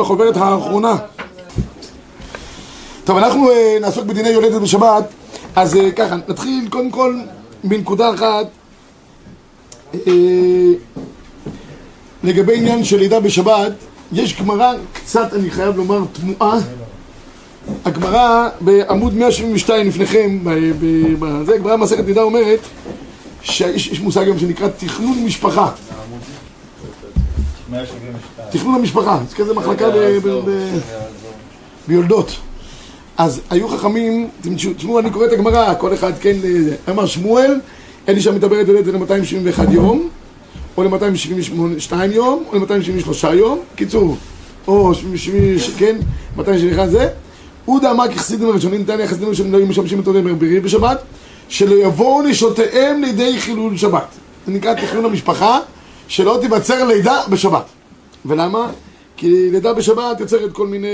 בחוברת האחרונה. טוב, אנחנו אה, נעסוק בדיני יולדת בשבת, אז אה, ככה, נתחיל קודם כל בנקודה אחת אה, לגבי עניין של לידה בשבת, יש גמרא קצת, אני חייב לומר, תמוהה. הגמרא בעמוד 172 לפניכם, בזה, הגמרא במסכת נידה אומרת שיש מושג היום שנקרא תכנון משפחה. תכנון המשפחה, זה כזה מחלקה ביולדות. אז היו חכמים, תשמעו, אני קורא את הגמרא, כל אחד כן, אמר שמואל, אלישע מדבר את זה ל-271 יום, או ל-272 יום, או ל-273 יום, קיצור, או 70, כן, 271 זה. עודה אמר כחסידים הראשונים, תניא החסידים הראשונים לא היו משמשים אותו למרבירי בשבת, שלא יבואו נשותיהם לידי חילול שבת. זה נקרא תכנון המשפחה, שלא תיווצר לידה בשבת. ולמה? כי לידה בשבת יוצרת כל מיני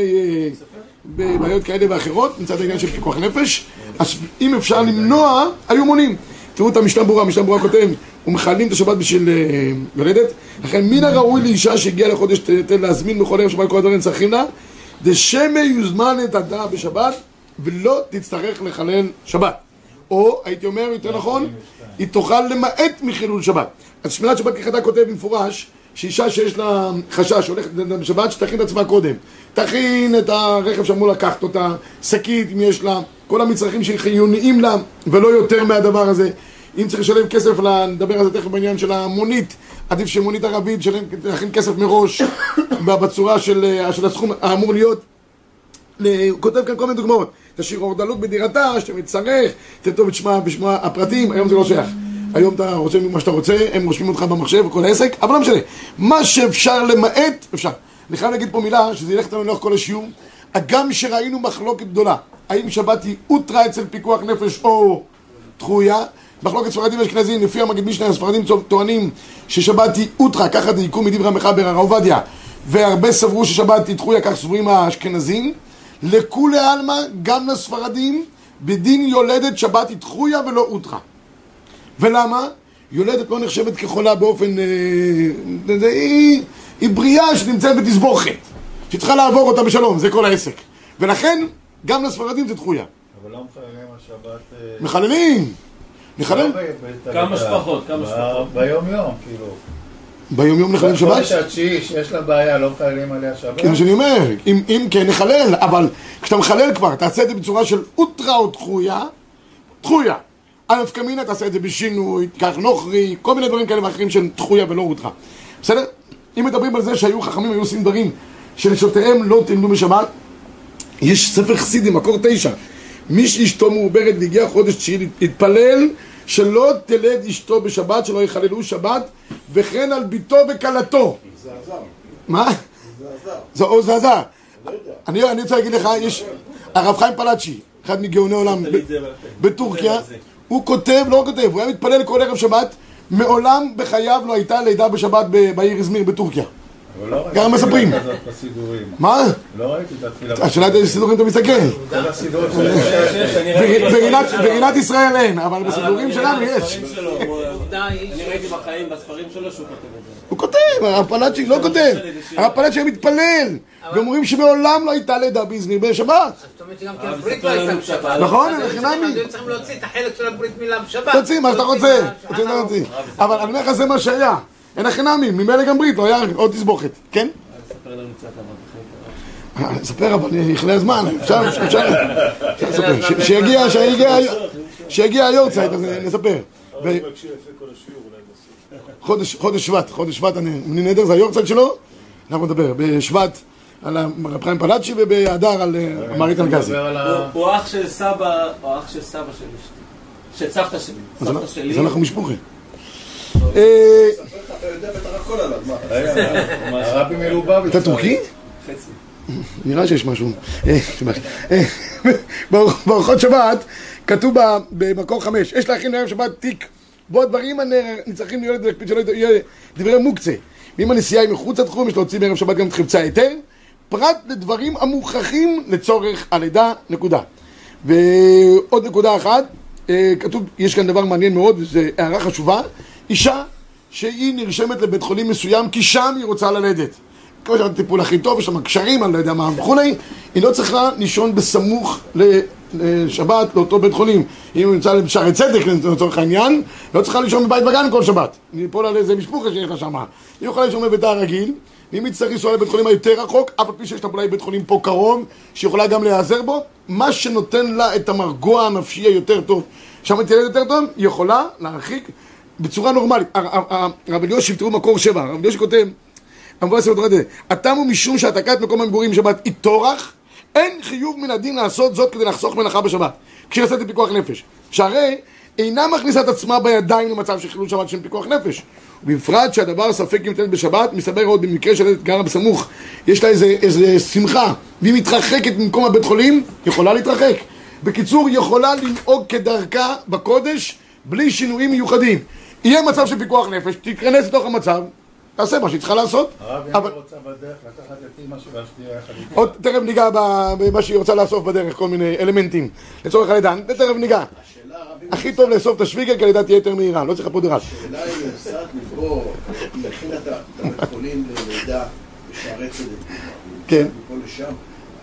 אה, בעיות כאלה ואחרות, מצד העניין של פיקוח נפש, אז אם אפשר למנוע, היו מונים. תראו את המשנה ברורה, המשנה ברורה כותב, ומכלים את השבת בשביל אה, יולדת, לכן מן הראוי לאישה שהגיעה לחודש תתן להזמין בכל ערב שבת כל הדברים צריכים לה, דשמא יוזמן את הדה בשבת ולא תצטרך לחלל שבת. או, הייתי אומר יותר נכון, היא תוכל למעט מחילול שבת. אז שמירת שבת כחדה כותב במפורש שאישה שיש לה חשש שהולכת בשבת, שתכין את עצמה קודם. תכין את הרכב שאמור לקחת אותה, שקית אם יש לה, כל המצרכים שחיוניים לה, ולא יותר מהדבר הזה. אם צריך לשלם כסף, נדבר על זה תכף בעניין של המונית, עדיף שמונית ערבית, להכין כסף מראש בצורה של, של הסכום האמור להיות. הוא כותב כאן כל מיני דוגמאות. תשאיר אור דלות בדירתה, שמצטרך, תכתוב את שמה בשמה הפרטים, היום זה לא שייך. היום אתה רוצה מה שאתה רוצה, הם רושמים אותך במחשב וכל העסק, אבל לא משנה. מה שאפשר למעט, אפשר. אני חייב להגיד פה מילה, שזה ילך איתנו לאורך כל השיעור. הגם שראינו מחלוקת גדולה, האם שבת היא אוטרה אצל פיקוח נפש או דחויה, מחלוקת ספרדים ואשכנזים, לפי המגיד משנה, הספרדים טוענים ששבת היא אוטרה, ככה דייקו מדברי המחבר הרב עובדיה, והרבה סברו ששבת היא דחויה, כך סבורים האשכנזים. לכולי עלמא, גם לספרדים, בדין יולדת שבת היא דחויה ולא אוטרה. ולמה? יולדת לא נחשבת כחולה באופן... אה, היא, היא בריאה שנמצאת בתסבוכת, שצריכה לעבור אותה בשלום, זה כל העסק. ולכן, גם לספרדים זה דחויה. אבל לא מחללים על שבת... אה, מחללים! מחלל? כמה שפחות, כמה שפחות. ביום יום, כאילו. ביום יום נחלל שבת? בחודש התשיעי, שיש לה בעיה, לא מחללים עליה שבת? זה מה שאני אומר, אם, אם כן נחלל, אבל כשאתה מחלל כבר, תעשה את זה בצורה של אוטרה או דחויה, דחויה. א' קמינא תעשה את זה בשינוי, תיקח נוכרי, כל מיני דברים כאלה ואחרים של דחויה ולא אוטרה. בסדר? אם מדברים על זה שהיו חכמים, היו עושים דברים שנשותיהם לא תלמדו בשבת, יש ספר חסידי, מקור תשע. מי שאשתו מעוברת והגיע חודש תשיעי להתפלל שלא תלד אשתו בשבת, שלא יחללו שבת, וכן על ביתו וכלתו. זה עזר. מה? זה עזר. זה או זה עזר. אני, רוצה להגיד לך, יש... הרב חיים פלאצ'י, אחד מגאוני עולם בטורקיה, הוא כותב, לא כותב, הוא היה מתפלל כל ערב שבת, מעולם בחייו לא הייתה לידה בשבת בעיר איזמיר בטורקיה. אבל לא מספרים. מה? לא ראיתי את התפילה. השאלה איזה סידורים אתה מסתכל. ברינת ישראל אין, אבל בסידורים שלנו יש. אני ראיתי בחיים, בספרים שלו שהוא כותב את זה. הוא כותב, הרב פלאצ'י לא כותב. הרב פלאצ'י היה מתפלל. ואומרים שמעולם לא הייתה לידה באזמיר בשבת. זאת אומרת שגם כן לא הייתה בשבת. נכון, חינמי. צריכים- להוציא את החלק של הברית מילה בשבת. תוציא מה שאתה רוצה. אבל אני אומר לך זה מה שהיה. אין החינמי, ממילא גם ברית, לא היה עוד תסבוכת. כן? ספר לנו קצת אבל יכלה הזמן, אפשר, אפשר, שיגיע, שיגיע, שיגיע היורצייט, אז נספר. חודש, חודש שבט, חודש שבט, אני, אני נהדר, זה היורצייט שלו, אנחנו נדבר בשבט על הרב חיים פלאצ'י ובאדר על אה, המערית אלגזי. הוא- אח של סבא, או אח של סבא של אשתי. של סבתא שלי. סבתא שלי. אז אנחנו משפוחי. אה, ספר לך, אתה יודע בטח הכל עליו, מה? רגע, הרבי מלובביץ'. אתה טורקי? חצי. נראה שיש משהו. אה, שבת. אה, באורחות שבת כתוב במקור חמש, יש להכין לערב שבת תיק בו הדברים הנצרכים להיות להקפיד שלא יהיה דברי מוקצה. ואם הנסיעה היא מחוץ לתחום, יש להוציא בערב שבת גם את חפצי ההיתר, פרט לדברים המוכרחים לצורך הלידה, נקודה. ועוד נקודה אחת, אה, כתוב, יש כאן דבר מעניין מאוד, וזו הערה חשובה, אישה שהיא נרשמת לבית חולים מסוים כי שם היא רוצה ללדת. כמו שאמרתי, טיפול הכי טוב, יש שם קשרים, אני לא יודע מה וכולי, היא לא צריכה לישון בסמוך לשבת לאותו בית חולים. אם הוא נמצא בשערי צדק לצורך העניין, לא צריכה לישון בבית בגן כל שבת. ליפול על איזה משפוחה שיש לה שמה. היא יכולה לישון בביתה הרגיל, ואם היא תצטרך לנסוע לבית חולים היותר רחוק, אף על פי שיש לה אולי בית חולים פה קרוב, שיכולה גם להיעזר בו, מה שנותן לה את המרגוע הנפשי היותר טוב, שם תלד יותר טוב, היא יכולה להרחיק בצורה נורמלית. הר- הר- הר- הרב אליושיב, תראו מקור שבע, הרב אליושיב כותב, המבואס בתורת זה, התם הוא משום שהעתקת מקום המגורים בשבת היא טורח, אין חיוב מן הדין לעשות זאת כדי לחסוך מלאכה בשבת, כשהיא יוצאת לפיקוח נפש. שהרי אינה מכניסה את עצמה בידיים למצב של חילול שבת של פיקוח נפש. ובפרט שהדבר ספק אם ניתנת בשבת, מסתבר עוד במקרה של גרה בסמוך, יש לה איזה, איזה שמחה, והיא מתרחקת ממקום הבית חולים, יכולה להתרחק. בקיצור, יכולה לנהוג כדרכה בקודש, בלי שינויים מיוחדים. יהיה מצב של פיקוח נפש, תיכנס לתוך המצב, תעשה מה שהיא צריכה לעשות, הרב, אם היא רוצה בדרך לקחת את אימא שלה שתהיה יחד איתה. עוד תכף ניגע במה שהיא רוצה לאסוף בדרך, כל מיני אלמנטים לצורך הלידה, תכף ניגע. הכי טוב לאסוף את השוויגר כי הלידה תהיה יותר מהירה, לא צריך פה דירה. השאלה היא נוסעת היא הכינה את ה- את הבית חולים ללידה בשערי צדק. כן.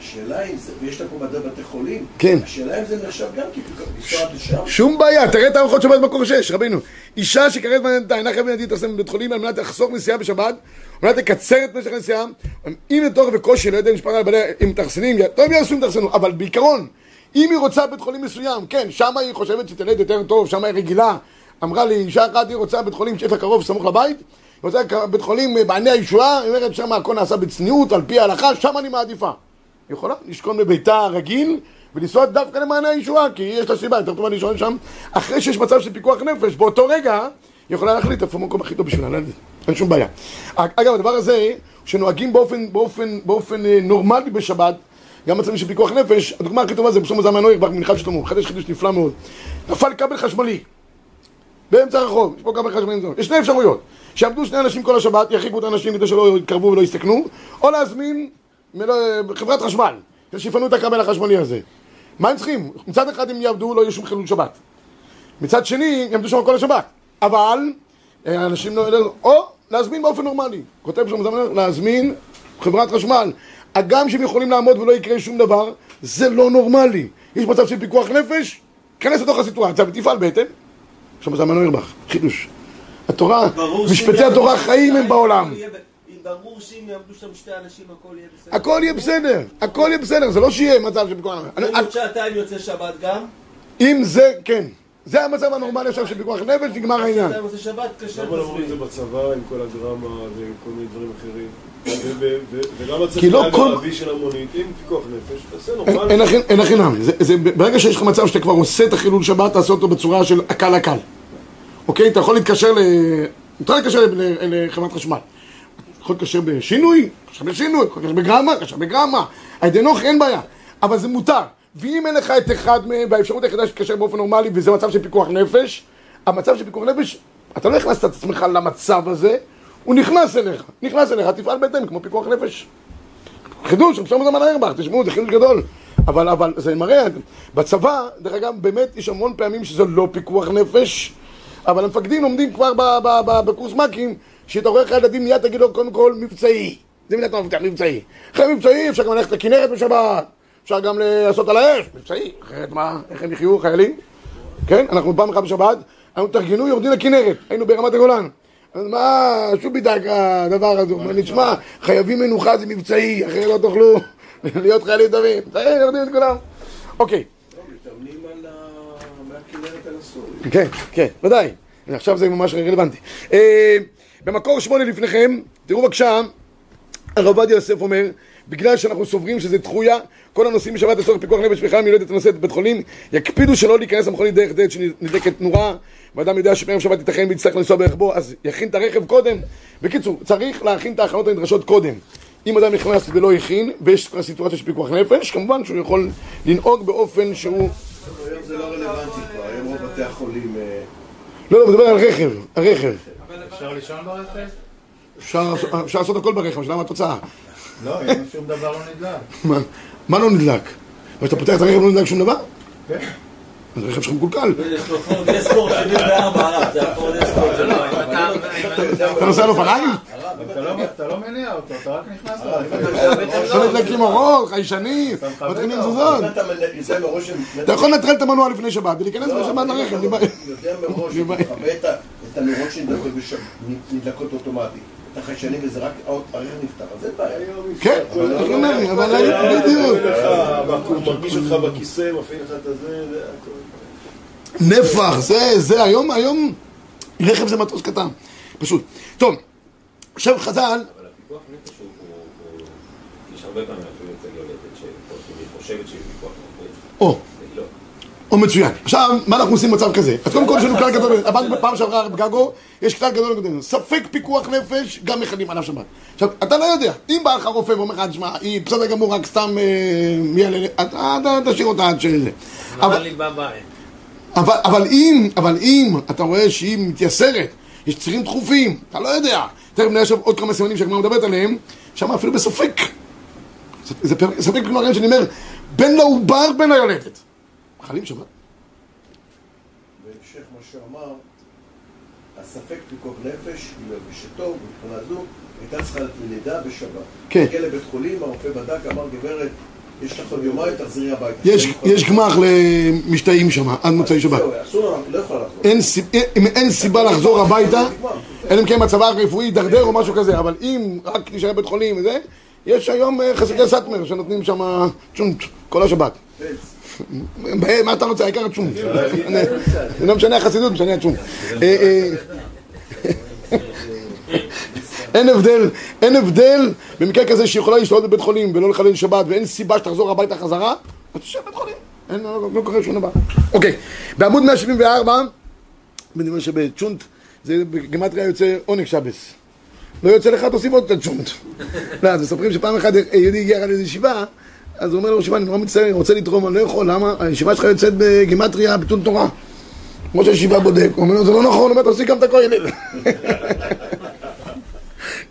השאלה אם זה, ויש לה פה בתי בתי חולים, כן. השאלה אם זה נחשב גם כפיקוח, לשם, שום בעיה, תראה את הארוחות שבת במקור 6, רבינו. אישה שכרת מעניינת אינה חייבת להגיד להתאסם בבית חולים על מנת לחסוך נסיעה בשבת, על מנת לקצר את משך הנסיעה, אם לתוך וקושי, לא יודע אם משפחה לבעלי, אם מתאכסנים, טוב יעשו אם תאכסנו, אבל בעיקרון, אם היא רוצה בית חולים מסוים, כן, שמה היא חושבת שתלד יותר טוב, שמה היא רגילה. אמרה לי, אישה אחת היא רוצה בית חולים שיש לה קרוב סמוך לבית, היא רוצה בית חולים אה, בעני הישועה, היא אומרת שמה הכל נעשה בצניעות, על פי ההלכה, שם אני מעדיפה. יכולה לשכון בביתה הרגיל ולנסוע דווקא למענה הישועה, כי יש לה סיבה יותר טובה לישון שם. אחרי שיש מצב של פיקוח נפש, באותו רגע, היא יכולה להחליט איפה המקום הכי טוב בשבילה, אין שום בעיה. אגב, הדבר הזה, שנוהגים באופן, באופן, באופן אה, נורמלי בשבת, גם מצבים של פיקוח נפש, הדוגמה הכי טובה זה בשלמה זמן נויך, במנחת שלמה, חדש חידוש נפלא מאוד. נפל כבל חשמלי, באמצע הרחוב, יש פה כבל חשמלי, יש שני אפשרויות, שיעמדו שני אנשים כל השבת, ירחיקו את האנשים כדי שלא יתקרבו ולא יסתכנו, או להזמין חברת חשמל, שיפנו את הכבל החשמלי הזה. מה הם צריכים? מצד אחד אם יעבדו לא יהיה שום חילול שבת. מצד שני, יעמדו שם כל השבת. אבל, אה, אנשים לא... לא- או להזמין באופן נורמלי. כותב שם זמן, להזמין חברת חשמל. הגם שהם יכולים לעמוד ולא יקרה שום דבר, זה לא נורמלי. יש מצב של פיקוח נפש, כנס לתוך הסיטואציה ותפעל בהתאם. שם זמן ירבך, חידוש. התורה, משפטי התורה חיים הם בעולם. הכל יהיה ב- ברור שאם יעמדו שם שתי אנשים הכל יהיה בסדר. הכל יהיה בסדר, הכל יהיה בסדר, זה לא שיהיה מצב של פיקוח נפש. עוד שעתיים יוצא שבת גם, אם זה, כן. זה המצב הנורמלי עכשיו של פיקוח נפש, נגמר העניין. שעתיים יוצא שבת, קשה למה לא אומרים את זה. בצבא עם כל הדרמה וכל מיני דברים אחרים? ו- ו- ו- וגם כי לא הצפי כל- הערבי של המונית עם פיקוח נפש, תעשה אין- נורמלי. אין הכי- נמי. זה- זה- ברגע שיש לך מצב שאתה כבר עושה את החילול שבת, תעשה אותו בצורה של הקל הקל. אוקיי? אתה יכול להתקשר ל... אתה יכול להתקשר לחברת חשמל. יכול להתקשר בשינוי, תקשר בשינוי, להתקשר בגרמה, תקשר בגרמה. על ידי נוח אין בעיה. אבל זה מותר. ואם אין לך את אחד מהם, והאפשרות היחידה שתתקשר באופן נורמלי, וזה מצב של פיקוח נפש, המצב של פיקוח נפש, אתה לא הכנסת את עצמך למצב הזה, הוא נכנס אליך. נכנס אליך, תפעל בהתאם, כמו פיקוח נפש. חידוש, רב שלמה זמן איירבך, תשמעו, זה חידוש גדול. אבל, אבל זה מראה, בצבא, דרך אגב, באמת יש המון פעמים שזה לא פיקוח נפש, אבל המפקדים לומדים כבר בקורס מ"כים, שאתה רואה לך ילדים מיד תגיד לו קודם כל מבצעי. זה מילת המפתח, מבצעי. אחרי מבצעי אפשר גם ללכת לכנרת בשבת, אפשר גם לעשות על האש, מבצעי. אחרת מה, איך הם יחיו, חיילים? כן, אנחנו פעם אחת בשבת, היינו התארגנו, יורדים לכנרת, היינו ברמת הגולן. אז מה, שוב בדק הדבר הזה, הוא אומר, נשמע, חייבים מנוחה זה מבצעי, אחרת לא תוכלו להיות חיילים טובים. בסדר, יורדים את כולם. אוקיי, הסורי. כן, כן, ודאי. עכשיו זה ממש רלוונטי. במקור שמונה לפניכם, תראו בבקשה, הרב עובדיה יוסף אומר, בגלל שאנחנו סוברים שזה דחויה, כל הנוסעים בשבת לצורך פיקוח נפש בכלל מיועדת הנושאת בבית חולים, יקפידו שלא להיכנס למכונית דרך דלת שנדלקת תנורה, ואדם יודע שבערב שבת ייתכן ויצטרך לנסוע ברכבו, אז יכין את הרכב קודם. בקיצור, צריך להכין את ההכנות הנדרשות קודם. אם אדם נכנס ולא הכין, ויש כבר סיטואציה של פיקוח נפש, כמובן שהוא יכול לנהוג באופן שהוא... היום זה לא רלוונטי כבר, היום רוב בתי החולים... אה, לא, לא, מדבר על רכב, הרכב. אפשר לישון ברכב? אפשר לעשות הכל ברכב, השאלה מה התוצאה. לא, אם שום דבר לא נדלק. מה- מה לא נדלק? אבל כשאתה פותח את הרכב לא נדלק שום דבר? כן. אז הרכב שלך מקולקל. יש לו פורד אסקורט 74 הרב, זה הפורד אסקורט שלו. לא, אם אתה... אתה נוסע על אופניים? אתה לא- אתה לא מניע אותו, אתה רק נכנס לרכב. לא נדלקים אורות, חיישנים, מתחילים זוזות. אתה יכול לנטרל את המנוע לפני שבת ולהיכנס לא, בשבת לרכב. אתה יודע מראש, אתה מכבה את הנורות שנדלקות אוטומטית, את החיישנים וזה רק הרכב נפתח, אז אין בעיה. כן, אני אומר, אבל בדיוק. הוא מרגיש אותך בכיסא, מפעיל לך את הזה, זה הכל. נפח, זה, זה, היום, היום רכב זה מטוס קטן, פשוט. טוב, עכשיו חז"ל, אבל הפיקוח נפש הוא, הוא, הוא, יש הרבה פעמים אפילו אצל יולדת, שהיא חושבת שהיא פיקוח נפש, או, לא. או מצוין. עכשיו, מה אנחנו עושים במצב כזה? אז קודם כל יש לנו כלל גדול, אמרנו בפעם שעברה בגגו, יש כלל גדול גדול. ספק פיקוח נפש, גם מכלים עליו שבת. עכשיו, אתה לא יודע, אם בא לך רופא ואומר לך, תשמע, היא בסדר גמור, רק סתם אה, אתה תשאיר אותה עד שזה. אבל- לי בבית. אבל, אבל אם, אבל אם אתה רואה שהיא מתייסרת, יש צירים דחופים, אתה לא יודע. תכף נראה עכשיו עוד כמה סימנים שהגמרא מדברת עליהם, שם אפילו בספק. זה, ספק פיקוח שאני אומר, בין לעובר בין ליולדת. מחלים שבת. בהמשך מה שאמר, הספק פיקוח נפש, בשתו, מבחינה זו, הייתה צריכה לידה בשבת. כן. הגיע לבית חולים, הרופא בדק, אמר, גברת, יש לך עוד יומיים, תחזרי הביתה. יש, לא גמח למשתאים שם, עד מוצאי שבת. לא אם אין סיבה לחזור הביתה, אלא אם כן מצבה הרפואי יידרדר או משהו כזה, אבל אם רק תישאר בבית חולים וזה, יש היום אה, חסידי סאטמר שנותנים שם צ'ונט כל השבת. אה, מה אתה רוצה? העיקר הצ'ונט. זה לא משנה החסידות, משנה הצ'ונט. אין הבדל, אין הבדל במקרה כזה שיכולה להשתות בבית חולים ולא לחלל שבת ואין סיבה שתחזור הביתה חזרה, אז תשאר בבית חולים, אין, לא, לא קורה שום דבר. אוקיי, בעמוד 174, אני אומר שבצ'ונט זה בגימטריה יוצא עונג שבס. לא יוצא לך, תוסיף עוד קצת צ'ונט. לא, אז מספרים שפעם אחת יהודי הגיע לאיזו ישיבה, אז הוא אומר לו, ישיבה, אני נורא מצטער, אני רוצה לתרום, אני לא יכול, למה? הישיבה שלך יוצאת בגימטריה ביטול תורה. ראש הישיבה בודק, הוא אומר לו, זה לא נכון, הוא אומר, תוסיף גם את הכולל.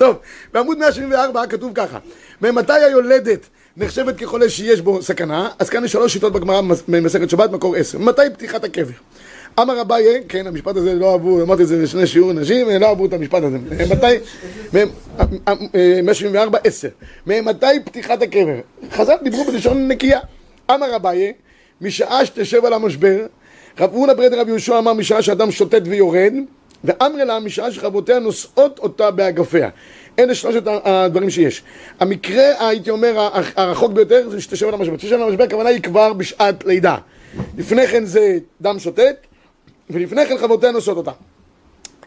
טוב, בעמוד 174 כתוב ככה, ממתי היולדת נחשבת כחולה שיש בו סכנה? אז כאן יש שלוש שיטות בגמרא במסכת שבת, מקור עשר. מתי פתיחת הקבר? אמר אביי, כן, המשפט הזה לא אהבו, אמרתי את זה בשני שיעור נשים, לא אהבו את המשפט הזה. מתי, 174, 10. ממתי פתיחת הקבר? חז"ל דיברו בלשון נקייה. אמר אביי, משעה שתשב על המשבר, רב הונא ברד רב יהושע אמר משעה שאדם שוטט ויורד, ואמרי לה משעה שחברותיה נושאות אותה באגפיה. אלה שלושת הדברים שיש. המקרה, הייתי אומר, הרחוק ביותר זה שתשב על המשבר. תשב על המשבר, הכוונה היא כבר בשעת לידה. לפני כן זה דם שוטט, ולפני כן חברותיה נושאות אותה.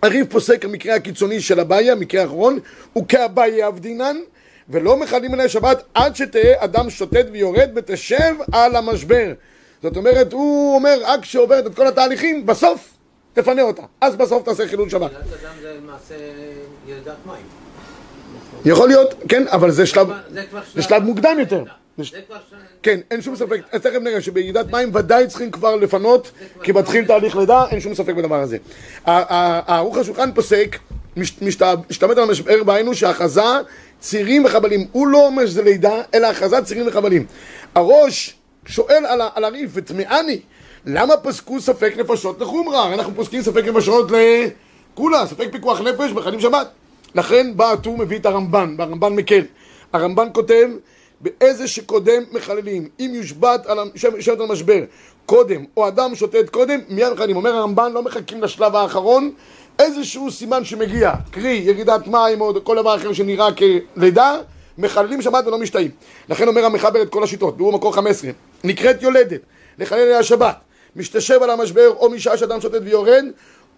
הריב פוסק המקרה הקיצוני של אביי, המקרה האחרון, הוא כאביי עבדינן, ולא מחלים עליה שבת עד שתהא אדם שוטט ויורד ותשב על המשבר. זאת אומרת, הוא אומר, רק כשעוברת את כל התהליכים, בסוף תפנה אותה. אז בסוף תעשה חילול שבת. ירידת אדם זה למעשה ירידת מים. יכול להיות, כן, אבל זה שלב, זה שלב מוקדם יותר. כן, אין שום ספק, אז תכף נראה שבירידת מים ודאי צריכים כבר לפנות, כי מתחיל תהליך לידה, אין שום ספק בדבר הזה. הערוך השולחן פוסק, מש- משת- משתמט על המשבר, בהיינו שהכרזה צירים וחבלים. הוא לא אומר שזה לידה, אלא הכרזה צירים וחבלים. הראש שואל על הריף, וטמעני, למה פסקו ספק נפשות לחומרה? אנחנו פוסקים ספק נפשות לכולה, ספק פיקוח נפש בחלים שבת. לכן בא הטור מביא את הרמב"ן, והרמב"ן מקל. הרמב"ן כותב, באיזה שקודם מחללים, אם יושבת על, יושבת על משבר קודם, או אדם שוטט קודם, מיד מחללים. אומר הרמב"ן, לא מחכים לשלב האחרון, איזשהו סימן שמגיע, קרי ירידת מים או כל דבר אחר שנראה כלידה, מחללים שבת ולא משתאים. לכן אומר המחבר את כל השיטות, והוא מקור 15, נקראת יולדת, לחלל עליה שבת, משתשב על המשבר או משעה שאדם שוטט ויורד,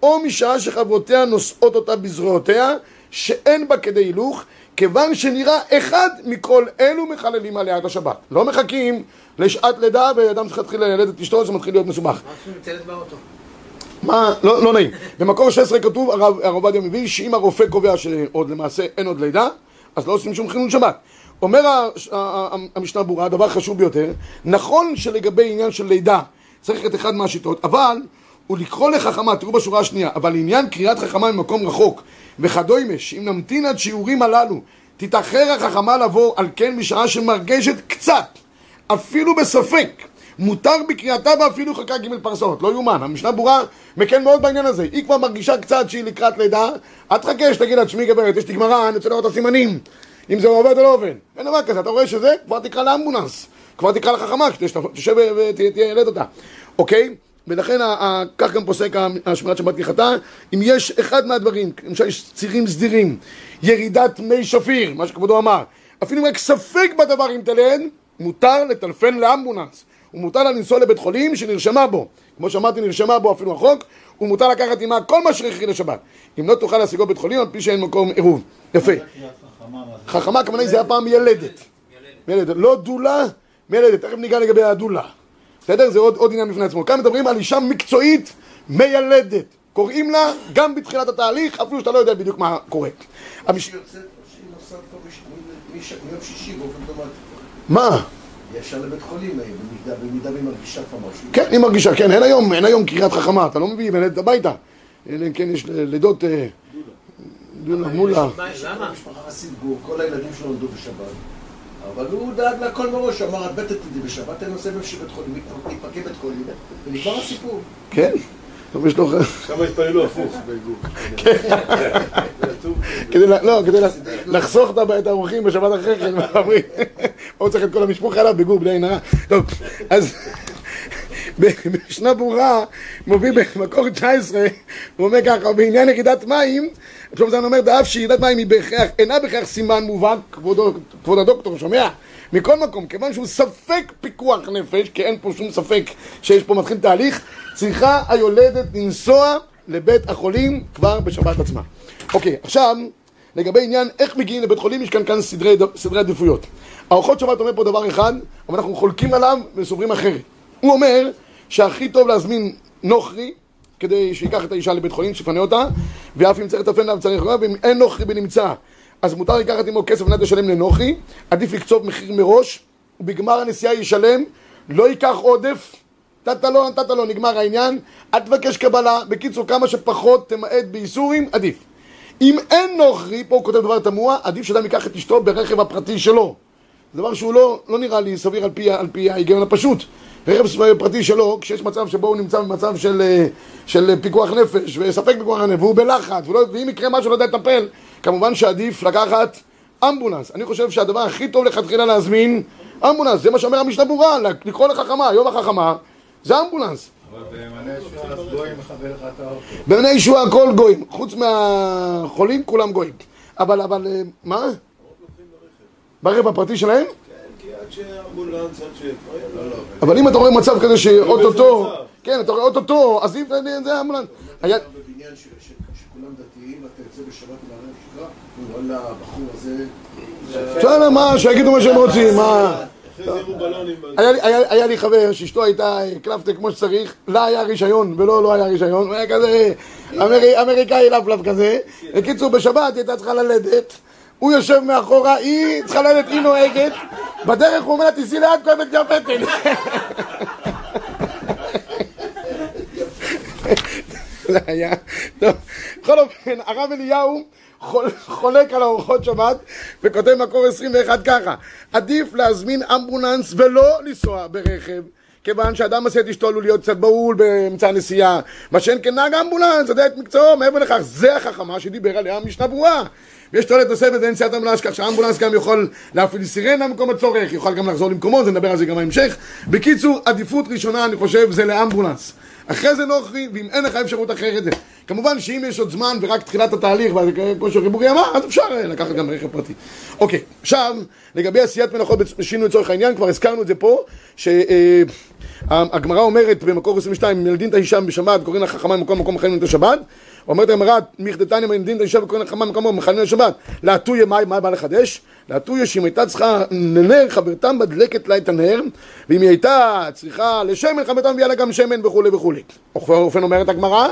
או משעה שחברותיה נושאות אותה בזרועותיה, שאין בה כדי הילוך, כיוון שנראה אחד מכל אלו מחללים עליה את השבת. לא מחכים לשעת לידה ואדם צריך להתחיל לילד את אשתו, זה מתחיל להיות מסובך. מה לא, לא נעים. במקור 16 כתוב, הרב עובדיה מביא, שאם הרופא קובע שעוד למעשה אין עוד לידה, אז לא עושים שום חילול שבת. אומר המשנה ברורה, הדבר חשוב ביותר, נכון שלגבי עניין של לידה צריך את אחד מהשיטות, אבל הוא לקרוא לחכמה, תראו בשורה השנייה, אבל לעניין קריאת חכמה ממקום רחוק וכדוימש, אם נמתין עד שיעורים הללו, תתאחר החכמה לבוא על כן משעה שמרגשת קצת, אפילו בספק, מותר בקריאתה ואפילו חכה ג' פרסות, לא יאומן, המשנה ברורה מקל מאוד בעניין הזה, היא כבר מרגישה קצת שהיא לקראת לידה, אל תחכה שתגיד לה, תשמעי גברת, יש לי גמרא, אני רוצה לראות את הסימנים, אם זה עובד או לא עובד, אין דבר כזה, אתה רואה שזה, כבר תקרא לאמבולנס, כבר תקרא לחכמה, שתשב ותלד אותה, אוקיי? ולכן כך גם פוסק השמירת שבת כהלכתה, אם יש אחד מהדברים, למשל יש צירים סדירים, ירידת מי שפיר, מה שכבודו אמר, אפילו אם רק ספק בדבר אם תלד, מותר לטלפן לאמבולנס, ומותר לה לנסוע לבית חולים שנרשמה בו, כמו שאמרתי נרשמה בו אפילו החוק, ומותר לקחת עימה כל מה שהכרחי לשבת, אם לא תוכל להשיגו בבית חולים על פי שאין מקום עירוב, יפה, חכמה הכוונה היא זה היה פעם ילדת, ילדת, לא דולה, מילדת, תכף ניגע לגבי הדולה בסדר? זה עוד, עוד עניין בפני עצמו. כאן מדברים על אישה מקצועית מיילדת. קוראים לה גם בתחילת התהליך, אפילו שאתה לא יודע בדיוק מה קורה. המש... שהיא יוצאת, או שהיא נוסעת כבר מש- מ- מש- מיום שישי באופן אוטומטי. מה? ישר לבית חולים, במידה- והיא מרגישה כבר משהו. כן, היא מרגישה, כן, אין היום, אין היום קריאת חכמה, אתה לא מביא מילדת הביתה. אלא אם כן יש לידות... אה, דולה, מולה. מה- למה? כל הילדים שלו נולדו בשבת. אבל הוא דאג להכל מראש, אמר, את בטח תדעי בשבת, אין נושא בבית חולים, ניפקד בית חולים, ונגמר הסיפור. כן? טוב, יש לו... שם התפללו הפוך בגור. כדי, לא, כדי לה- לחסוך את האורחים בשבת אחרי כן, מה אומרים? הוא צריך את כל המשפוך עליו בגור בלי עין הרע. טוב, אז במשנה ברורה, מוביל במקור 19, הוא אומר ככה, בעניין ירידת מים, שלמה זמן אומר, דאף שירידת מים היא בהכרח, אינה בהכרח סימן מובהק, כבודו- כבוד הדוקטור, שומע? מכל מקום, כיוון שהוא ספק פיקוח נפש, כי אין פה שום ספק שיש פה מתחיל תהליך, צריכה היולדת לנסוע לבית החולים כבר בשבת עצמה. אוקיי, עכשיו, לגבי עניין איך מגיעים לבית חולים, יש כאן כאן סדרי, סדרי עדיפויות. האורחות שבת אומר פה דבר אחד, אבל אנחנו חולקים עליו וסוברים אחרת. הוא אומר שהכי טוב להזמין נוכרי, כדי שייקח את האישה לבית חולים, שיפנה אותה, ואף אם צריך לטפל עליו צריך לומר, ואם אין נוכרי בנמצא, אז מותר לקחת עמו כסף מנת לשלם לנוכרי, עדיף לקצוב מחיר מראש, ובגמר הנסיעה ישלם, לא ייקח עודף, נתת לו, נתת לו, נגמר העניין, אל תבקש קבלה, בקיצור כמה שפחות תמעט באיסורים, עדיף. אם אין נוכרי, פה הוא כותב דבר תמוה, עדיף שאדם ייקח את אשתו ברכב הפרטי שלו. זה דבר שהוא לא, לא נראה לי סביר על פי, על פי ההיגיון הפשוט. רכב פרטי שלו, כשיש מצב שבו הוא נמצא במצב של, אה, של פיקוח נפש וספק פיקוח נפש, והוא בלחץ, ולא, ואם יקרה משהו לא יודע לטפל, כמובן שעדיף לקחת אמבולנס. אני חושב שהדבר הכי טוב לכתחילה להזמין אמבולנס, זה מה שאומר המשנה ברורה, לקרוא לחכמה, יום החכמה, זה אמבולנס. אבל ישועה. בבני ישועה הכל גויים, חוץ מהחולים כולם גויים. אבל, אבל, אה, מה? ברכב הפרטי שלהם? כן, כי עד שאמבולנס, עד ש... לא, לא. אבל אם אתה רואה מצב כזה שאו-טו-טו. כן, אתה רואה אוטוטו, אז אם זה אמבולנס. היה- בבניין שכולם דתיים, ואתה יוצא בשבת עם הרכב שגרה, וואלה, הבחור הזה... בסדר, מה, שיגידו מה שהם רוצים, מה... היה לי- חבר שאשתו הייתה קלפטע כמו שצריך, לה היה רישיון ולא לא היה רישיון, הוא היה כזה אמרי- אמריקאי לפלף כזה. בקיצור, בשבת היא הייתה צריכה ללדת, הוא יושב מאחורה, היא צריכה ללדת, היא נוהגת, בדרך הוא אומר לה, תיסעי לאט, כואבת לי הבטן. זה היה, טוב, בכל אופן, הרב אליהו חול- חולק על ארוחות שבת וכותב מקור 21 ככה עדיף להזמין אמבולנס ולא לנסוע ברכב כיוון שאדם עושה את אשתו עלול להיות קצת בהול באמצע הנסיעה. מה שאין כנהג אמבולנס, יודע את מקצועו, מעבר לכך זה החכמה שדיבר עליה משנה ברורה ויש תועלת נוספת לנסיעת אמבולנס כך שהאמבולנס גם יכול להפעיל סירנה במקום הצורך יוכל גם לחזור למקומו, זה נדבר על זה גם בהמשך בקיצור, עדיפות ראשונה אני חושב זה לאמבולנס אחרי זה נוכרי, ואם אין לך אפשרות אחרת. כמובן שאם יש עוד זמן ורק תחילת התהליך, וכמו שריבורי אמר, אז אפשר אה, לקחת גם רכב פרטי. אוקיי, עכשיו, לגבי עשיית מלאכות בשינוי לצורך העניין, כבר הזכרנו את זה פה, שהגמרא אומרת במקור 22, מלדין את האישה בשבת, קוראים לה חכמה ממקום למקום מחללים את השבת. אומרת הגמרא, האישה וקוראים לה חכמה ממקום מחללים את השבת. להטויה, מה מה בא לחדש? להטויה שאם הייתה צריכה לנר, חברתה מדלקת לה את הנר, ואם היא הייתה צריכה לשמן, חברתה מביאה לה גם שמן וכולי וכולי. אופן אומרת הגמרא,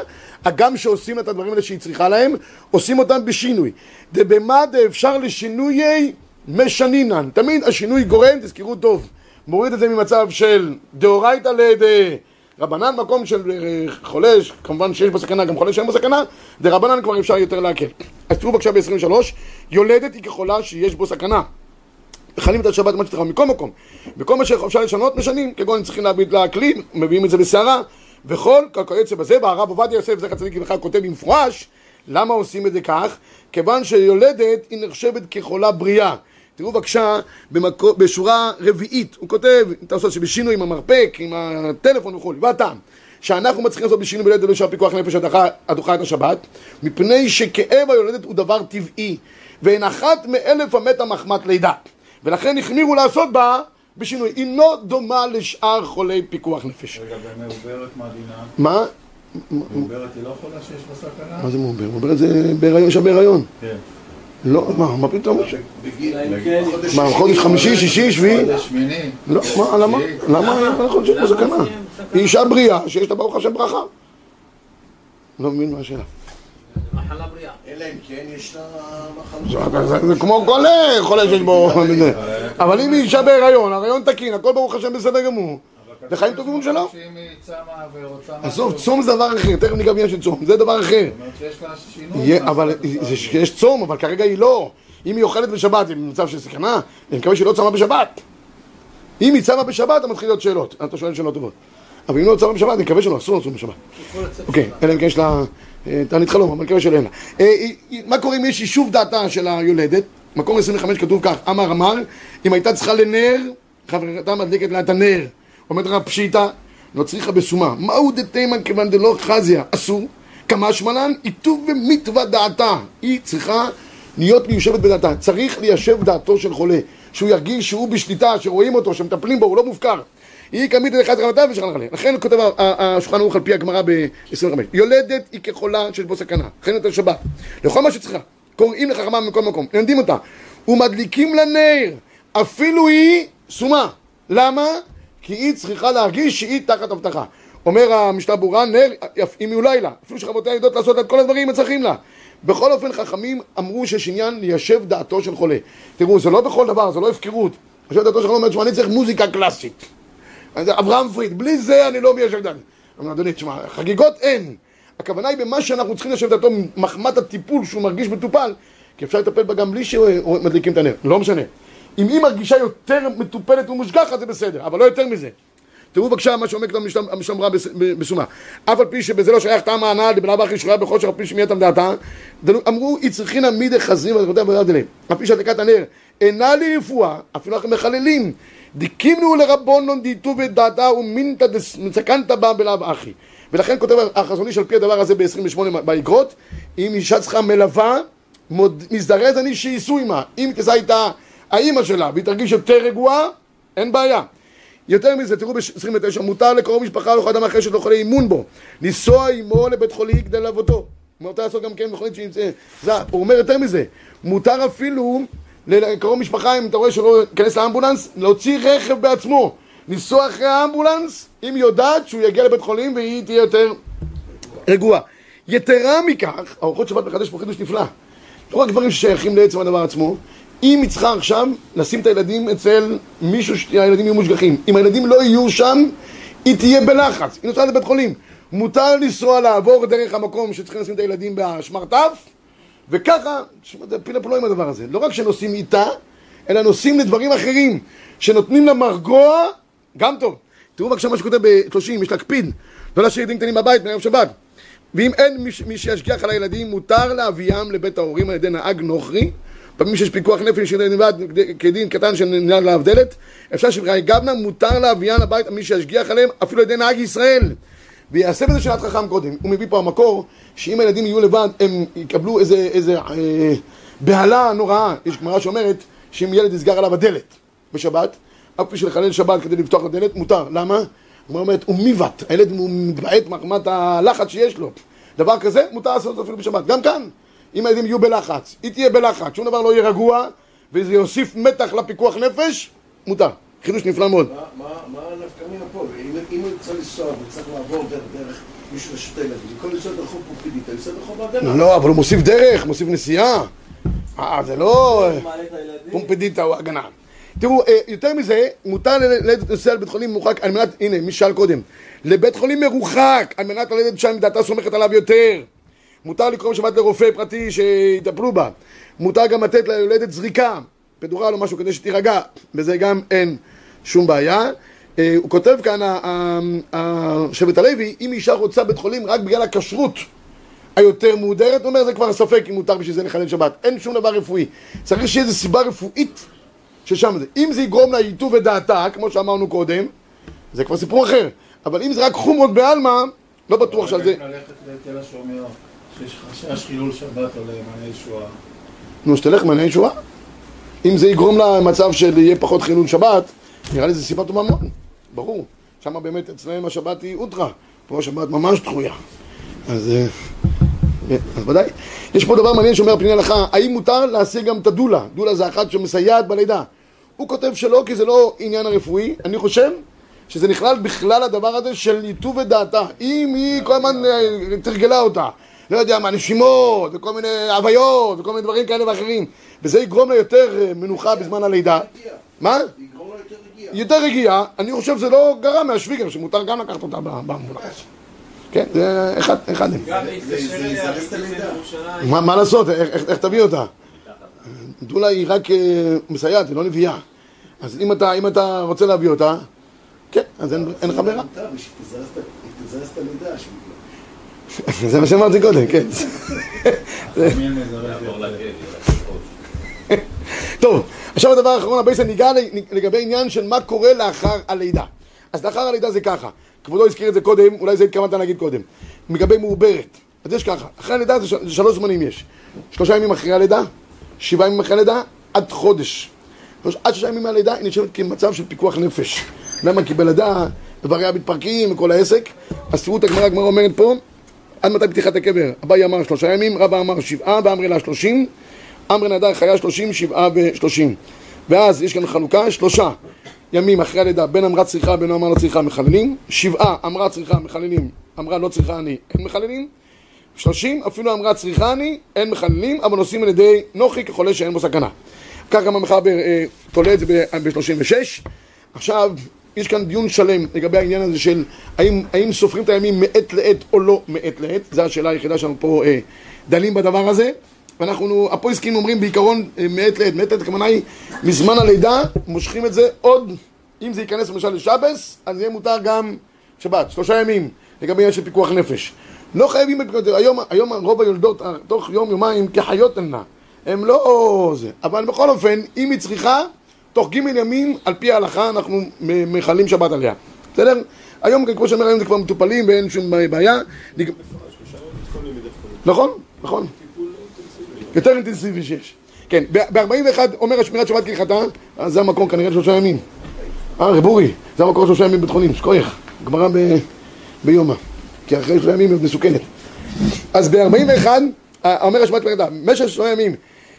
הגם שעושים את הדברים האלה שהיא צריכה להם, עושים אותם בשינוי. דבמה דאפשר לשינויי משנינן. תמיד השינוי גורם, תזכרו טוב, מוריד את זה ממצב של דאורייתא לד... רבנן מקום של אה, חולה, כמובן שיש בו סכנה, גם חולה שאין בו סכנה, דרבנן כבר אפשר יותר להקל. אז תראו בבקשה ב-23, יולדת היא כחולה שיש בו סכנה. מכנים את השבת מה שצריך, מכל מקום. וכל מה שאפשר לשנות, משנים, כגון צריכים להביט לכלי, מביאים את זה בסערה, וכל כיוצא בזה, והרב עובדיה יוסף, זכר צדיק לברכה, כותב במפורש, למה עושים את זה כך? כיוון שיולדת היא נחשבת כחולה בריאה. תראו בבקשה במקו, בשורה רביעית, הוא כותב, אם אתה עושה שבשינוי עם המרפק, עם הטלפון וכו', והטעם, שאנחנו מצליחים לעשות בשינוי בלדת ולשאר פיקוח נפש הדוחה את השבת, מפני שכאב היולדת הוא דבר טבעי, ואין אחת מאלף המתה מחמת לידה, ולכן החמירו לעשות בה בשינוי. לא דומה לשאר חולי פיקוח נפש. רגע, ומעוברת מה דינה? מה? מעוברת היא לא חולה שיש בה סכנה? מה זה מעובר? מעובר זה בהיריון שם בהיריון. כן. לא, מה, מה פתאום? אם כן, מה, חודש חמישי, שישי, שביעי? חודש שמיני. לא, מה, למה? למה שיש פה סכנה? היא אישה בריאה שיש לה ברוך השם ברכה. לא מבין מה השאלה. זה מחלה בריאה. אלא אם כן יש לה מחלות. זה- כמו כל חולה שיש בו... אבל אם היא אישה בהיריון, הריון תקין, הכל ברוך השם בסדר גמור. זה חיים טובים משהו... עזוב, צום זה דבר אחר, תכף ניגע בעניין של צום, זה דבר אחר. אבל יש צום, אבל כרגע היא לא. אם היא אוכלת בשבת, היא במצב של סכנה, אני מקווה שהיא לא צמה בשבת. אם היא צמה בשבת, אתה מתחיל להיות שאלות. אתה שואל שאלות טובות. אבל אם לא צמה בשבת, אני מקווה שלא, אסור לצום בשבת. אוקיי, אלא אם כן יש לה אה, תענית חלום, אבל אני מקווה שלא אין לה. אה, מה קורה אם יש יישוב דעתה של היולדת? מקום 25 כתוב כך, אמר אמר, אם הייתה צריכה לנר, חברתה מדליקת לה את הנר. אומרת לך פשיטה, לא צריכה בשומה. מהו דתימן כיוון דלא חזיה? אסור. כמה שמלן? איתוב ומיטווה דעתה. היא צריכה להיות מיושבת בדעתה. צריך ליישב דעתו של חולה. שהוא ירגיש שהוא בשליטה, שרואים אותו, שמטפלים בו, הוא לא מופקר. היא כמית אחד רמתה ושכן עליה. לכן כותב השולחן ערוך על פי הגמרא ב-25. יולדת היא כחולה שיש בו סכנה. לכן את השבת. לכל מה שצריכה. קוראים לחכמה מכל מקום. מלמדים אותה. ומדליקים לה. אפילו היא סומה. למה? כי היא צריכה להרגיש שהיא תחת אבטחה. אומר המשנה ברורה, נר, אם יהיו לילה, אפילו שחברותיה יודעות לעשות את כל הדברים הצריכים לה. בכל אופן, חכמים אמרו שיש עניין ליישב דעתו של חולה. תראו, זה לא בכל דבר, זה לא הפקרות. ליישב דעתו של חולה אומר, תשמע, אני צריך מוזיקה קלאסית. אברהם פריד, בלי זה אני לא מיישב דעתי. אמר, אדוני, תשמע, חגיגות אין. הכוונה היא במה שאנחנו צריכים ליישב דעתו מחמת הטיפול שהוא מרגיש מטופל, כי אפשר לטפל בה גם בלי שמדליקים את הנר, לא משנה. אם היא מרגישה יותר מטופלת ומושגחת זה בסדר, אבל לא יותר מזה. תראו בבקשה מה שאומרת המשנה המשנה ברורה בס- ב- בשומה. אף על פי שבזה לא שייך טעם ההנאה לבלע בכי שרויה בחושך, על פי שמייתם דעתה, אמרו, היא צריכינה מידי חזרים ועבודה ועבודה אליהם. אף פי שהדלקת הנר אינה לרפואה, אפילו אנחנו מחללים. דיקימנו לרבונון דייתו בדעתה ומינתא דסקנתא בה בלאו אחי. ולכן כותב החזון איש על פי הדבר הזה ב-28 באגרות, אם אישה צריכה מלווה, מזדרז אני שייסעו עמה. אם תיסע איתה האימא שלה והיא תרגיש יותר רגועה, אין בעיה. יותר מזה, תראו ב-29, מותר לקרוב משפחה לכל אדם אחר שלא חולה אימון בו, לנסוע עמו לבית חולים כדי ללוות אותו. מותר לעשות גם כן מכונית שימצא. זה, הוא אומר יותר מזה, מותר אפילו לקרוב משפחה, אם אתה רואה שלא ייכנס לאמבולנס, להוציא רכב בעצמו, לנסוע אחרי האמבולנס, אם יודעת שהוא יגיע לבית חולים והיא תהיה יותר רגועה. יתרה מכך, ארוחות שבת מחדש פה חידוש נפלא. לא רק דברים ששייכים לעצם הדבר עצמו, אם היא צריכה עכשיו לשים את הילדים אצל מישהו שהילדים יהיו מושגחים. אם הילדים לא יהיו שם, היא תהיה בלחץ. היא נוסעת לבית חולים. מותר לנסוע לעבור דרך המקום שצריכים לשים את הילדים בשמרטף, וככה, תשמע, זה פיל הפלואים הדבר הזה. לא רק שנוסעים איתה, אלא נוסעים לדברים אחרים, שנותנים לה מרגוע, גם טוב. תראו בבקשה מה שכותב ב-30, יש להקפיד, לא להשאיר ילדים קטנים בבית מערב שבת. ואם אין מי שישגיח על הילדים, מותר להביאם לבית ההורים על ידי נהג נוכרי. פעמים שיש פיקוח נפש של כדין קטן שננעל עליו דלת, אפשר שבחיי גבנה, מותר להביאם לבית מי שישגיח עליהם, אפילו על ידי נהג ישראל. ויעשה בזה שאלת חכם קודם. הוא מביא פה המקור, שאם הילדים יהיו לבד, הם יקבלו איזה, איזה אה, בהלה נוראה. יש גמרא שאומרת שאם ילד נסגר עליו הדלת בשבת, אף פי שלחלל שבת כדי לפתוח את הדלת, מותר. למה? הגמרא אומרת, הוא מיבת. הילד הוא מתבעט מחמת הלחץ שיש לו. דבר כזה, מותר לעשות אפילו בשבת. גם כאן, אם הילדים יהיו בלחץ, היא תהיה בלחץ, שום דבר לא יהיה רגוע, וזה יוסיף מתח לפיקוח נפש, מותר. חידוש נפלא מאוד. מה- הנפקא מינה פה? אם- הוא צריך לנסוע וצריך לעבור דרך דרך מישהו לשתי ילדים, במקום לנסוע ברחוב פורפידיטה, לנסוע ברחוב הגנה. לא, אבל הוא מוסיף דרך, מוסיף נסיעה. אה, זה לא... הילדים. פומפדיטה או הגנה. תראו, אה, יותר מזה, מותר ללדת נוסע לבית חולים מרוחק על מנת, הנה, מי שאל קודם, לבית חולים מרוחק, על מנת ללדת שם דעתה סומכת עליו יותר. מותר לקרוא בשבת לרופא פרטי שיטפלו בה. מותר גם לתת ליולדת זריקה. פדורל או משהו כדי שתירגע, בזה גם אין שום בעיה. אה, הוא כותב כאן, שבט הלוי, אם אישה רוצה בית חולים רק בגלל הכשרות היותר מהודרת, הוא אומר זה כבר ספק אם מותר בשביל זה לחלל שבת. אין שום דבר רפואי. צריך שיהיה איזו סיבה רפואית ששם זה. אם זה יגרום לה ייטוב ודעתה, כמו שאמרנו קודם, זה כבר סיפור אחר. אבל אם זה רק חומרות בעלמא, לא בטוח שעל זה... ללכת לתל השומר, שיש חשש חילול שבת או למענה ישועה. נו, שתלך מעייני ישועה. אם זה יגרום למצב של יהיה פחות חילול שבת, נראה לי זו סיבה טובה מאוד, ברור. שם באמת אצלם השבת היא אוטרה, פה השבת ממש דחויה. אז, אה, אז ודאי. יש פה דבר מעניין שאומר פניני הלכה, האם מותר להשיג גם את הדולה? דולה זה אחת שמסייעת בלידה. הוא כותב שלא, כי זה לא עניין הרפואי. אני חושב שזה נכלל בכלל הדבר הזה של ייטוב את דעתה. אם היא כל הזמן אה, תרגלה אותה, לא יודע מה, נשימות, וכל מיני הוויות, וכל מיני דברים כאלה ואחרים, וזה יגרום לה יותר אה, מנוחה בזמן הלידה. מה? יגרום לו יותר רגיעה. יותר רגיעה, אני חושב שזה לא גרם מהשוויגר, שמותר גם לקחת אותה באמבולנס. כן, זה אחד, אחד. מה, לעשות, איך, תביא אותה? דולה היא רק אה, מסייעת, היא לא נביאה. אז אם אתה, אם אתה רוצה להביא אותה, כן, אז אין, לך ברירה. מותר, בשביל שתזרז את ה- תזרז את הלידה. זה מה שאמרתי קודם, כן. טוב, עכשיו הדבר האחרון, הבייסן ניגע לגבי עניין של מה קורה לאחר הלידה. אז לאחר הלידה זה ככה, כבודו הזכיר את זה קודם, אולי זה התכוונת להגיד קודם, לגבי מעוברת. אז יש ככה, אחרי הלידה זה, שלוש זמנים יש. שלושה ימים אחרי הלידה, שבעה ימים אחרי הלידה, עד חודש. עד שישה ימים מהלידה היא נחשבת כמצב של פיקוח נפש. למה? כי בלידה איבריה מתפרקים וכל העסק. אז תראו את הגמרא, הגמרא אומרת פה, עד מתי פתיחת הקבר? אביי אמר שלושה ימים, רבא אמר שבעה, ואמרי לה שלושים, אמרי נדר חיה שלושים, שבעה ושלושים. ואז יש כאן חלוקה, שלושה ימים אחרי הלידה, בין אמרה צריכה, בין אמרה לא צריכה, מחללים, שבעה אמרה צריכה, מחללים, אמרה לא צריכה אני, אין מחללים, שלושים, אפילו אמרה צריכה אני, אין מחללים, אבל נוסעים על ידי נוחי כחולה שאין בו סכנה. כך גם המחבר אה, תולה את זה ב-36. עכשיו, יש כאן דיון שלם לגבי העניין הזה של האם, האם סופרים את הימים מעת לעת או לא מעת לעת, זו השאלה היחידה שאנחנו פה אה, דנים בדבר הזה. ואנחנו, הפויסקים אומרים בעיקרון אה, מעת לעת, מעת לעת הכוונה היא מזמן הלידה, מושכים את זה עוד, אם זה ייכנס למשל לשבס, אז יהיה מותר גם שבת, שלושה ימים, לגבי עניין של פיקוח נפש. לא חייבים בפיקוח נפש, היום, היום רוב היולדות, אה, תוך יום יומיים כחיות הן הם לא זה, אבל בכל אופן, אם היא צריכה, תוך ג' ימים, על פי ההלכה, אנחנו מכלים שבת עליה. בסדר? היום, כמו שאומר, היום זה כבר מטופלים ואין שום בעיה. נכון, נכון. יותר אינטנסיבי שיש. כן, ב-41 אומר השמירת שבת כהלכתה, אז זה המקום כנראה שלושה ימים. אה, רב אורי, זה המקום שלושה ימים בבית חולים, שכוייך, גמרא ביומא. כי אחרי שלושה ימים היא מסוכנת. אז ב-41, אומר השבת כהלכתה, במשך שלושה ימים,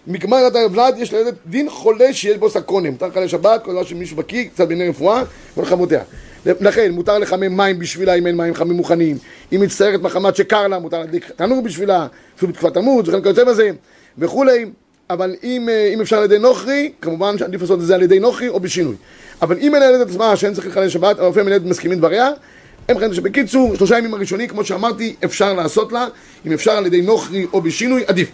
מגמר דת ולד יש לילד דין חולה שיש בו סקרונים. מותר לחלל שבת, כל דבר שמישהו בקיא, קצת בעיני רפואה, ולחמותיה. לכן, מותר לחמם מים בשבילה אם אין מים חמים מוכנים. אם מצטערת מחמת שקר לה, מותר להדליק תנור בשבילה, אפילו בתקופת תמוז, וכן כיוצא בזה, וכולי. אבל אם, אה, אם אפשר על ידי נוכרי, כמובן שעדיף לעשות את זה על ידי נוכרי או בשינוי. אבל אם הילדת עצמה שאין צריך לחלל שבת, הרופא מילדת מסכימים דבריה, הם חייבים שבקיצור, שלושה ימים הראשונים, כמו שאמרתי, אפשר לעשות לה, אם אפשר על ידי נוכרי או בשינוי, עדיף.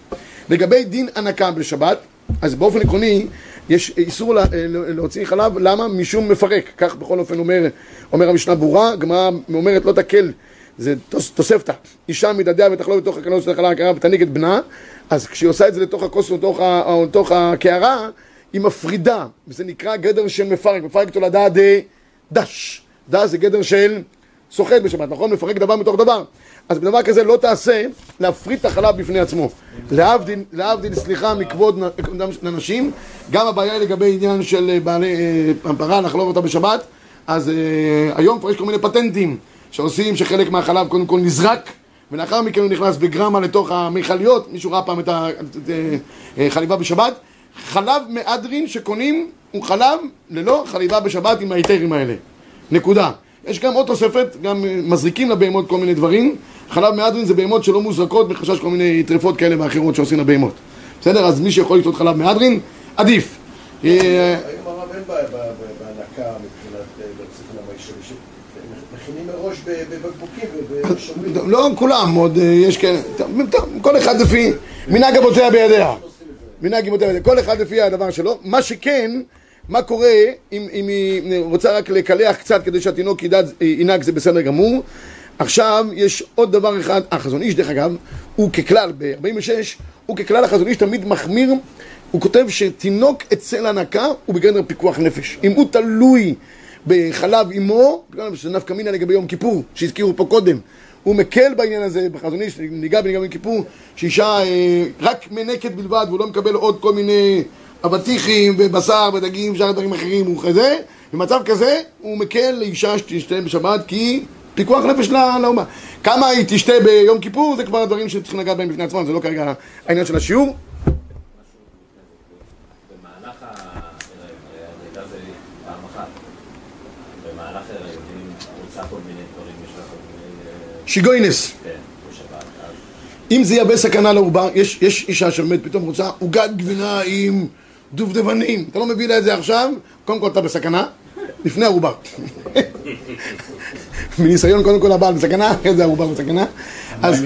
לגבי דין הנקה בשבת, אז באופן עקרוני, יש איסור לה, להוציא חלב, למה? משום מפרק, כך בכל אופן אומר, אומר המשנה ברורה, גמרא אומרת לא תקל, זה תוס, תוספתא, אישה מדדיה ותחלוב בתוך הקנות של החלה הקערה ותניק את בנה, אז כשהיא עושה את זה לתוך הכוס או לתוך, לתוך הקערה, היא מפרידה, וזה נקרא גדר של מפרק, מפרק תולדה דה דש, דש זה גדר של סוחט בשבת, נכון? מפרק דבר מתוך דבר. אז בדבר כזה לא תעשה להפריד את החלב בפני עצמו. להבדיל, להבדיל, סליחה, מכבוד נ- נשים, גם הבעיה היא לגבי עניין של אה, בעלי אה, פרה, לחלוב אותה בשבת, אז אה, היום כבר יש כל מיני פטנטים שעושים שחלק מהחלב קודם כל נזרק, ולאחר מכן הוא נכנס בגרמה לתוך המכליות, מישהו ראה פעם את החליבה בשבת, חלב מהדרין שקונים הוא חלב ללא חליבה בשבת עם ההיתרים האלה. נקודה. יש גם עוד תוספת, גם אה, מזריקים לבהמות כל מיני דברים. חלב מהדרין זה בהמות שלא מוזרקות מחשש כל מיני טרפות כאלה ואחרות שעושים לבהמות. בסדר? אז מי שיכול לקנות חלב מהדרין, עדיף. אה, היום הרב אין בעיה בהנקה מבחינת אה, המיישבים, שמכינים מראש בבקבוקים. לא כולם, עוד יש כאלה, כל אחד לפי מנהג אבותיה בידיה. מנהג אמותיה, כל אחד לפי הדבר שלו. מה שכן, מה קורה אם, אם היא רוצה רק לקלח קצת כדי שהתינוק ידע, ינהג זה בסדר גמור. עכשיו יש עוד דבר אחד, החזון איש דרך אגב, הוא ככלל, ב-46, הוא ככלל החזון איש תמיד מחמיר, הוא כותב שתינוק אצל הנקה הוא בגדר פיקוח נפש. אם הוא תלוי בחלב אמו, שזה נפקא מינה לגבי יום כיפור, שהזכירו פה קודם, הוא מקל בעניין הזה, בחזון איש, ניגע בניגע ביום כיפור, שאישה אה, רק מנקת בלבד והוא לא מקבל עוד כל מיני אבטיחים ובשר ודגים ושאר דברים אחרים הוא כזה, במצב כזה הוא מקל לאישה שתשתה בשבת כי פיקוח נפש לאומה. כמה היא תשתה ביום כיפור זה כבר דברים שצריכים לגעת בהם בפני עצמם, זה לא כרגע העניין של השיעור. אה, שיגוינס. כן, אם זה יהווה סכנה לעובר, יש, יש אישה שבאמת פתאום רוצה עוגת גבינה עם דובדבנים. אתה לא מביא לה את זה עכשיו, קודם כל אתה בסכנה, לפני העובר. מניסיון קודם כל הבעל בסכנה, אחרי זה העובר בסכנה. אז.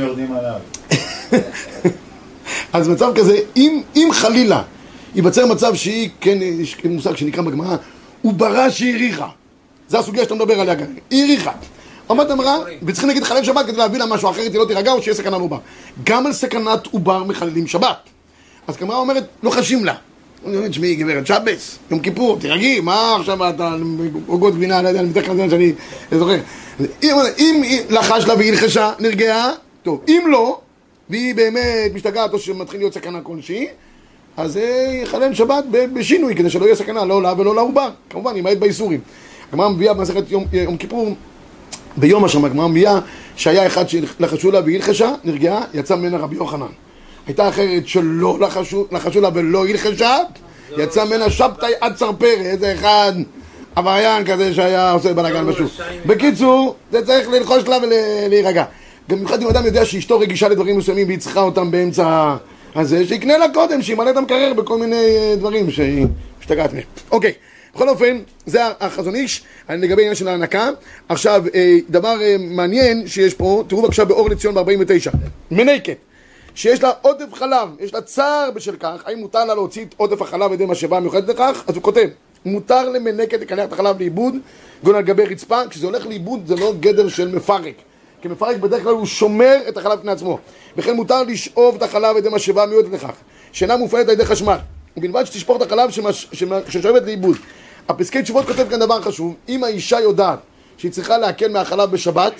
אז מצב כזה, אם, אם חלילה ייווצר מצב שהיא, כן, יש מושג שנקרא בגמרא, עוברה שהאריכה. זו הסוגיה שאתה מדבר עליה. היא האריכה. אומרת אמרה, וצריכים להגיד חלל שבת כדי להביא לה משהו אחרת, היא לא תירגע או שיהיה סכנה לעובר. גם על סכנת עובר מחללים שבת. אז גמרא אומרת, לא חשים לה. אני אומר, תשמעי גברת, שבס, יום כיפור, תירגעי, מה עכשיו אתה עוגות גבינה, לא יודע, אני כלל זה שאני זוכר. אם, לחש לה והיא נלחשה, נרגעה, טוב. אם לא, והיא באמת משתגעת או שמתחיל להיות סכנה כלשהי, אז זה יחלל שבת בשינוי, כדי שלא יהיה סכנה לא לה ולא לעובר. כמובן, ימעט באיסורים. הגמרא מביאה במסכת יום, יום כיפור, ביום השם, הגמרא מביאה שהיה אחד שלחשו לה והיא הלחשה, נרגעה, יצא ממנה רבי יוחנן. הייתה אחרת שלא לחשו, לה ולא הלחשה, יצא ממנה שבתאי עד צרפרי, איזה אחד עבריין כזה שהיה עושה בלאגן בשוק. בקיצור, זה צריך ללחוש לה ולהירגע. במיוחד אם אדם יודע שאשתו רגישה לדברים מסוימים והיא צריכה אותם באמצע הזה, שיקנה לה קודם, שימלא את המקרר בכל מיני אה, דברים שהיא משתגעת מהם. אוקיי, בכל אופן, זה החזון איש לגבי העניין של ההנקה. עכשיו, אה, דבר אה, מעניין שיש פה, תראו בבקשה באור לציון ב-49, מנקת. שיש לה עודף חלב, יש לה צער בשל כך, האם מותר לה להוציא את עודף החלב על ידי משאבה מיוחדת לכך? אז הוא כותב, מותר למנקת לקלח את החלב לאיבוד, גון על גבי רצפה, כשזה הולך לאיבוד זה לא גדר של מפרק. כי מפרק בדרך כלל הוא שומר את החלב בפני עצמו. וכן מותר לשאוב את החלב על ידי משאבה מיועדת לכך, שאינה מופעלת על ידי חשמל. ובלבד שתשפוך את החלב שמש- שמ- ששואבת לאיבוד. הפסקי תשובות כותב כאן דבר חשוב, אם האישה יודעת שהיא צריכה להקל מהחלב בשבת,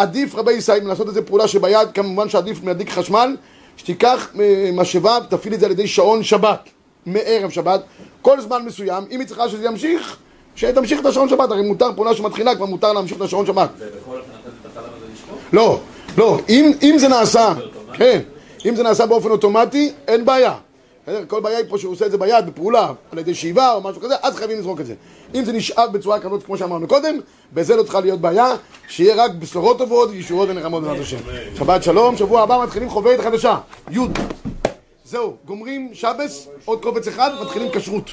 עדיף רבי ישראל לעשות איזה פעולה שביד, כמובן שעדיף מהדליק חשמל, שתיקח אה, משאבה ותפעיל את זה על ידי שעון שבת, מערב שבת, כל זמן מסוים, אם היא צריכה שזה ימשיך, שתמשיך את השעון שבת, הרי מותר פעולה שמתחילה, כבר מותר להמשיך את השעון שבת. ובכל אופן נתת את החלב הזה לשפוך? לא, לא, אם, אם זה נעשה, כן, אם זה נעשה באופן אוטומטי, אין בעיה. בסדר? כל בעיה היא פה שהוא עושה את זה ביד, בפעולה, על ידי שאיבה או משהו כזה, אז חייבים לזרוק את זה. אם זה נשאב בצורה כזאת, כמו שאמרנו קודם, בזה לא צריכה להיות בעיה, שיהיה רק בשורות טובות וישועות ונחמות בעזרת השם. שבת שלום, שבוע הבא מתחילים חוברת חדשה, י'. זהו, גומרים שבס, עוד קובץ אחד, מתחילים כשרות.